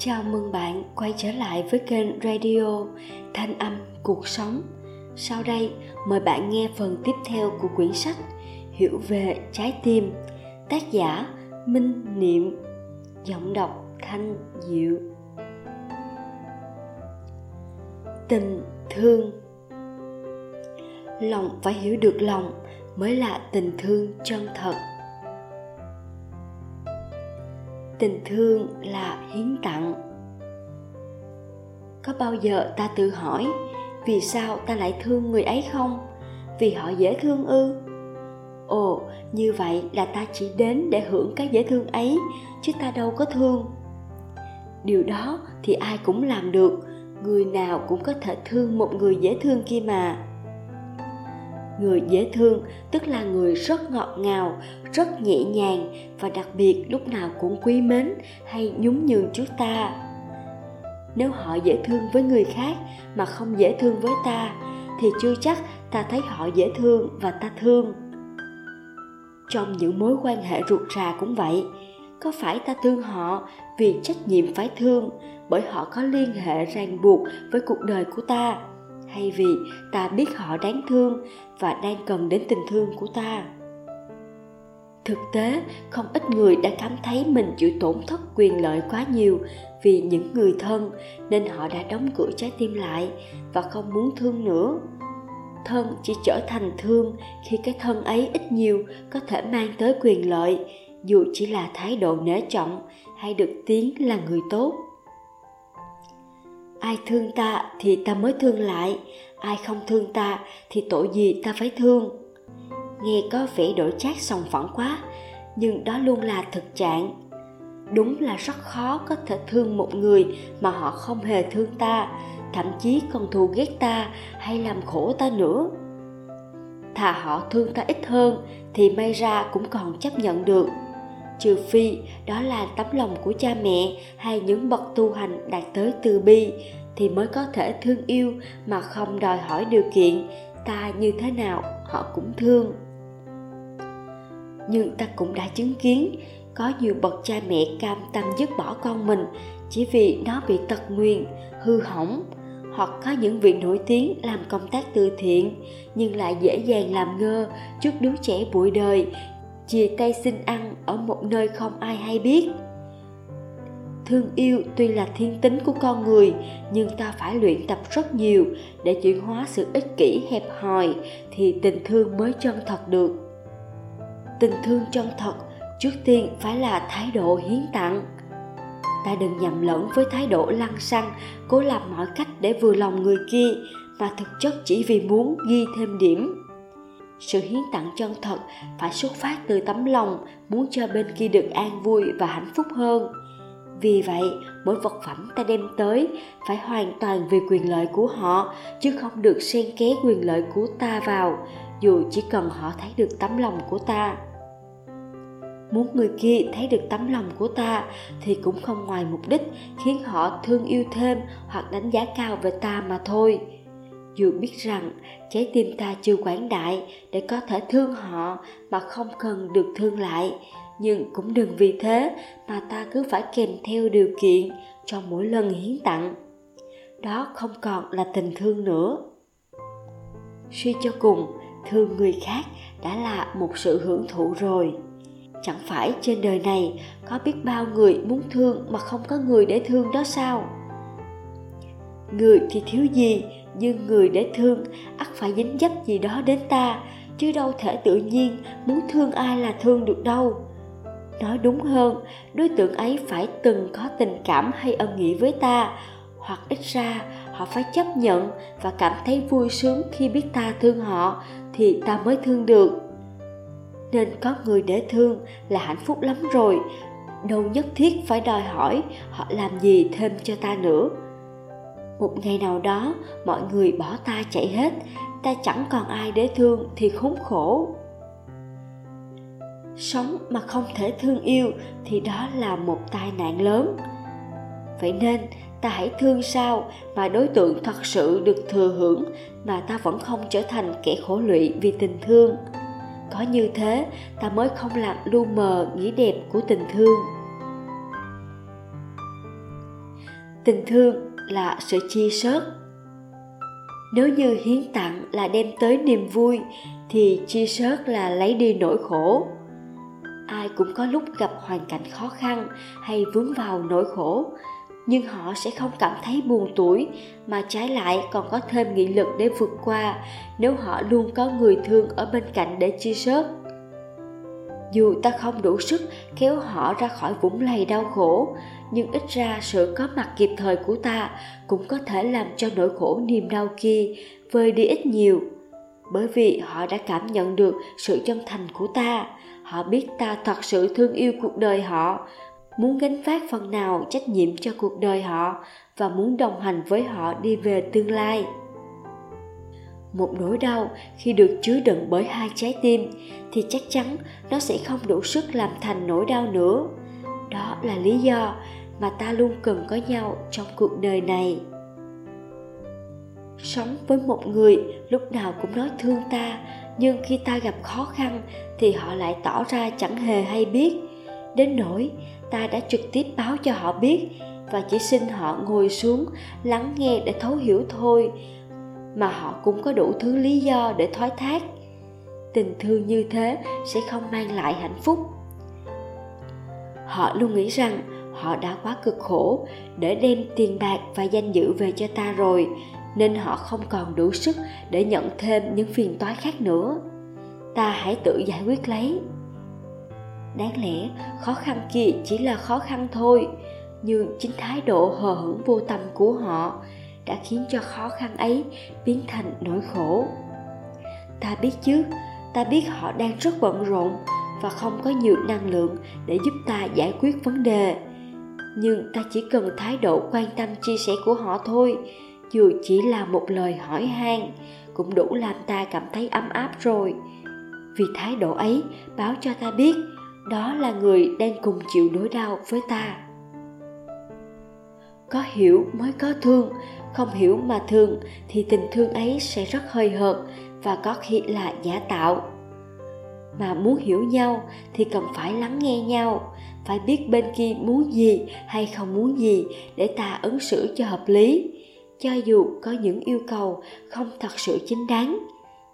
Chào mừng bạn quay trở lại với kênh radio Thanh âm cuộc sống. Sau đây, mời bạn nghe phần tiếp theo của quyển sách Hiểu về trái tim, tác giả Minh Niệm, giọng đọc Thanh Diệu. Tình thương Lòng phải hiểu được lòng mới là tình thương chân thật tình thương là hiến tặng. Có bao giờ ta tự hỏi, vì sao ta lại thương người ấy không? Vì họ dễ thương ư? Ồ, như vậy là ta chỉ đến để hưởng cái dễ thương ấy, chứ ta đâu có thương. Điều đó thì ai cũng làm được, người nào cũng có thể thương một người dễ thương kia mà người dễ thương, tức là người rất ngọt ngào, rất nhẹ nhàng và đặc biệt lúc nào cũng quý mến hay nhún nhường chúng ta. Nếu họ dễ thương với người khác mà không dễ thương với ta, thì chưa chắc ta thấy họ dễ thương và ta thương. Trong những mối quan hệ ruột rà cũng vậy, có phải ta thương họ vì trách nhiệm phải thương bởi họ có liên hệ ràng buộc với cuộc đời của ta? Hay vì ta biết họ đáng thương và đang cần đến tình thương của ta. Thực tế, không ít người đã cảm thấy mình chịu tổn thất quyền lợi quá nhiều vì những người thân nên họ đã đóng cửa trái tim lại và không muốn thương nữa. Thân chỉ trở thành thương khi cái thân ấy ít nhiều có thể mang tới quyền lợi, dù chỉ là thái độ nể trọng hay được tiếng là người tốt ai thương ta thì ta mới thương lại, ai không thương ta thì tội gì ta phải thương. Nghe có vẻ đổi chát sòng phẳng quá, nhưng đó luôn là thực trạng. Đúng là rất khó có thể thương một người mà họ không hề thương ta, thậm chí còn thù ghét ta hay làm khổ ta nữa. Thà họ thương ta ít hơn thì may ra cũng còn chấp nhận được trừ phi đó là tấm lòng của cha mẹ hay những bậc tu hành đạt tới từ bi thì mới có thể thương yêu mà không đòi hỏi điều kiện. Ta như thế nào, họ cũng thương. Nhưng ta cũng đã chứng kiến, có nhiều bậc cha mẹ cam tâm dứt bỏ con mình chỉ vì nó bị tật nguyền, hư hỏng, hoặc có những vị nổi tiếng làm công tác từ thiện nhưng lại dễ dàng làm ngơ trước đứa trẻ bụi đời chia tay xin ăn ở một nơi không ai hay biết. Thương yêu tuy là thiên tính của con người, nhưng ta phải luyện tập rất nhiều để chuyển hóa sự ích kỷ, hẹp hòi thì tình thương mới chân thật được. Tình thương chân thật trước tiên phải là thái độ hiến tặng. Ta đừng nhầm lẫn với thái độ lăng xăng, cố làm mọi cách để vừa lòng người kia, mà thực chất chỉ vì muốn ghi thêm điểm sự hiến tặng chân thật phải xuất phát từ tấm lòng muốn cho bên kia được an vui và hạnh phúc hơn. Vì vậy, mỗi vật phẩm ta đem tới phải hoàn toàn vì quyền lợi của họ, chứ không được xen ké quyền lợi của ta vào, dù chỉ cần họ thấy được tấm lòng của ta. Muốn người kia thấy được tấm lòng của ta thì cũng không ngoài mục đích khiến họ thương yêu thêm hoặc đánh giá cao về ta mà thôi dù biết rằng trái tim ta chưa quảng đại để có thể thương họ mà không cần được thương lại. Nhưng cũng đừng vì thế mà ta cứ phải kèm theo điều kiện cho mỗi lần hiến tặng. Đó không còn là tình thương nữa. Suy cho cùng, thương người khác đã là một sự hưởng thụ rồi. Chẳng phải trên đời này có biết bao người muốn thương mà không có người để thương đó sao? Người thì thiếu gì nhưng người để thương, ắt phải dính dấp gì đó đến ta, chứ đâu thể tự nhiên muốn thương ai là thương được đâu. Nói đúng hơn, đối tượng ấy phải từng có tình cảm hay ân nghĩa với ta, hoặc ít ra họ phải chấp nhận và cảm thấy vui sướng khi biết ta thương họ thì ta mới thương được. Nên có người để thương là hạnh phúc lắm rồi, đâu nhất thiết phải đòi hỏi họ làm gì thêm cho ta nữa một ngày nào đó, mọi người bỏ ta chạy hết. Ta chẳng còn ai để thương thì khốn khổ. Sống mà không thể thương yêu thì đó là một tai nạn lớn. Vậy nên, ta hãy thương sao mà đối tượng thật sự được thừa hưởng mà ta vẫn không trở thành kẻ khổ lụy vì tình thương. Có như thế, ta mới không làm lu mờ nghĩa đẹp của tình thương. Tình thương là sự chia sớt. Nếu như hiến tặng là đem tới niềm vui, thì chia sớt là lấy đi nỗi khổ. Ai cũng có lúc gặp hoàn cảnh khó khăn hay vướng vào nỗi khổ, nhưng họ sẽ không cảm thấy buồn tuổi mà trái lại còn có thêm nghị lực để vượt qua nếu họ luôn có người thương ở bên cạnh để chia sớt dù ta không đủ sức kéo họ ra khỏi vũng lầy đau khổ, nhưng ít ra sự có mặt kịp thời của ta cũng có thể làm cho nỗi khổ niềm đau kia vơi đi ít nhiều. Bởi vì họ đã cảm nhận được sự chân thành của ta, họ biết ta thật sự thương yêu cuộc đời họ, muốn gánh vác phần nào trách nhiệm cho cuộc đời họ và muốn đồng hành với họ đi về tương lai một nỗi đau khi được chứa đựng bởi hai trái tim, thì chắc chắn nó sẽ không đủ sức làm thành nỗi đau nữa. Đó là lý do mà ta luôn cần có nhau trong cuộc đời này. Sống với một người lúc nào cũng nói thương ta, nhưng khi ta gặp khó khăn thì họ lại tỏ ra chẳng hề hay biết. Đến nỗi ta đã trực tiếp báo cho họ biết và chỉ xin họ ngồi xuống lắng nghe để thấu hiểu thôi mà họ cũng có đủ thứ lý do để thoái thác. Tình thương như thế sẽ không mang lại hạnh phúc. Họ luôn nghĩ rằng họ đã quá cực khổ để đem tiền bạc và danh dự về cho ta rồi, nên họ không còn đủ sức để nhận thêm những phiền toái khác nữa. Ta hãy tự giải quyết lấy. Đáng lẽ khó khăn kia chỉ là khó khăn thôi, nhưng chính thái độ hờ hững vô tâm của họ đã khiến cho khó khăn ấy biến thành nỗi khổ. Ta biết chứ, ta biết họ đang rất bận rộn và không có nhiều năng lượng để giúp ta giải quyết vấn đề. Nhưng ta chỉ cần thái độ quan tâm chia sẻ của họ thôi, dù chỉ là một lời hỏi han, cũng đủ làm ta cảm thấy ấm áp rồi. Vì thái độ ấy báo cho ta biết đó là người đang cùng chịu nỗi đau với ta. Có hiểu mới có thương không hiểu mà thương, thì tình thương ấy sẽ rất hơi hợt và có khi là giả tạo. Mà muốn hiểu nhau thì cần phải lắng nghe nhau, phải biết bên kia muốn gì hay không muốn gì để ta ứng xử cho hợp lý. Cho dù có những yêu cầu không thật sự chính đáng,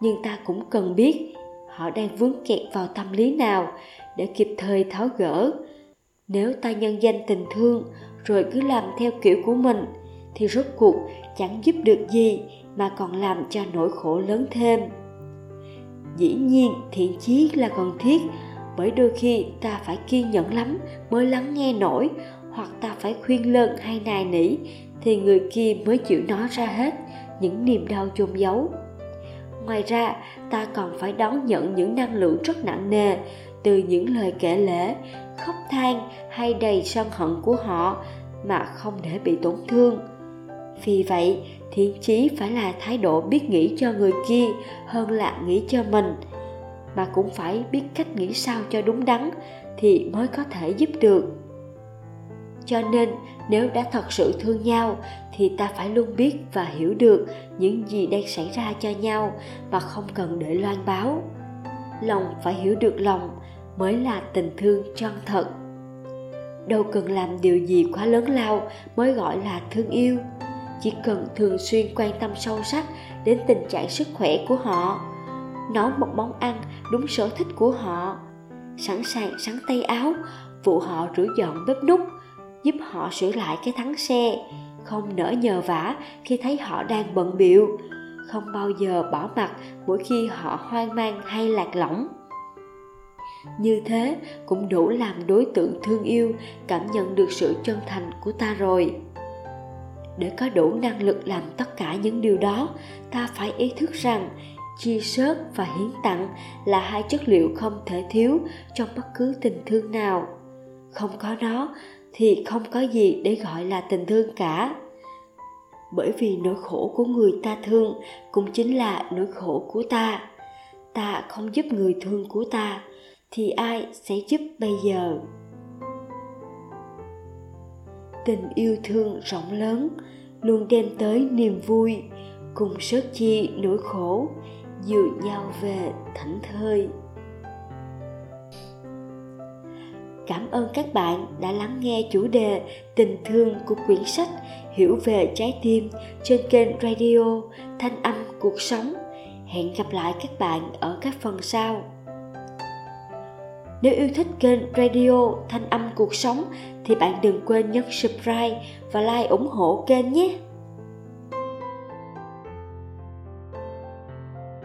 nhưng ta cũng cần biết họ đang vướng kẹt vào tâm lý nào để kịp thời tháo gỡ. Nếu ta nhân danh tình thương rồi cứ làm theo kiểu của mình thì rốt cuộc chẳng giúp được gì mà còn làm cho nỗi khổ lớn thêm. Dĩ nhiên thiện chí là cần thiết, bởi đôi khi ta phải kiên nhẫn lắm mới lắng nghe nổi, hoặc ta phải khuyên lơn hay nài nỉ thì người kia mới chịu nói ra hết những niềm đau chôn giấu. Ngoài ra, ta còn phải đón nhận những năng lượng rất nặng nề từ những lời kể lể, khóc than hay đầy sân hận của họ mà không để bị tổn thương vì vậy, thiện chí phải là thái độ biết nghĩ cho người kia hơn là nghĩ cho mình. Mà cũng phải biết cách nghĩ sao cho đúng đắn thì mới có thể giúp được. Cho nên, nếu đã thật sự thương nhau, thì ta phải luôn biết và hiểu được những gì đang xảy ra cho nhau mà không cần để loan báo. Lòng phải hiểu được lòng mới là tình thương chân thật. Đâu cần làm điều gì quá lớn lao mới gọi là thương yêu chỉ cần thường xuyên quan tâm sâu sắc đến tình trạng sức khỏe của họ. Nấu một món ăn đúng sở thích của họ. Sẵn sàng sắn tay áo, phụ họ rửa dọn bếp nút giúp họ sửa lại cái thắng xe. Không nỡ nhờ vả khi thấy họ đang bận biệu không bao giờ bỏ mặt mỗi khi họ hoang mang hay lạc lõng. Như thế cũng đủ làm đối tượng thương yêu cảm nhận được sự chân thành của ta rồi để có đủ năng lực làm tất cả những điều đó, ta phải ý thức rằng chia sớt và hiến tặng là hai chất liệu không thể thiếu trong bất cứ tình thương nào. Không có nó thì không có gì để gọi là tình thương cả. Bởi vì nỗi khổ của người ta thương cũng chính là nỗi khổ của ta. Ta không giúp người thương của ta thì ai sẽ giúp bây giờ? Tình yêu thương rộng lớn, luôn đem tới niềm vui, cùng sớt chi nỗi khổ, dựa nhau về thảnh thơi Cảm ơn các bạn đã lắng nghe chủ đề tình thương của quyển sách Hiểu về trái tim trên kênh radio Thanh âm cuộc sống. Hẹn gặp lại các bạn ở các phần sau. Nếu yêu thích kênh radio Thanh âm cuộc sống thì bạn đừng quên nhấn subscribe và like ủng hộ kênh nhé.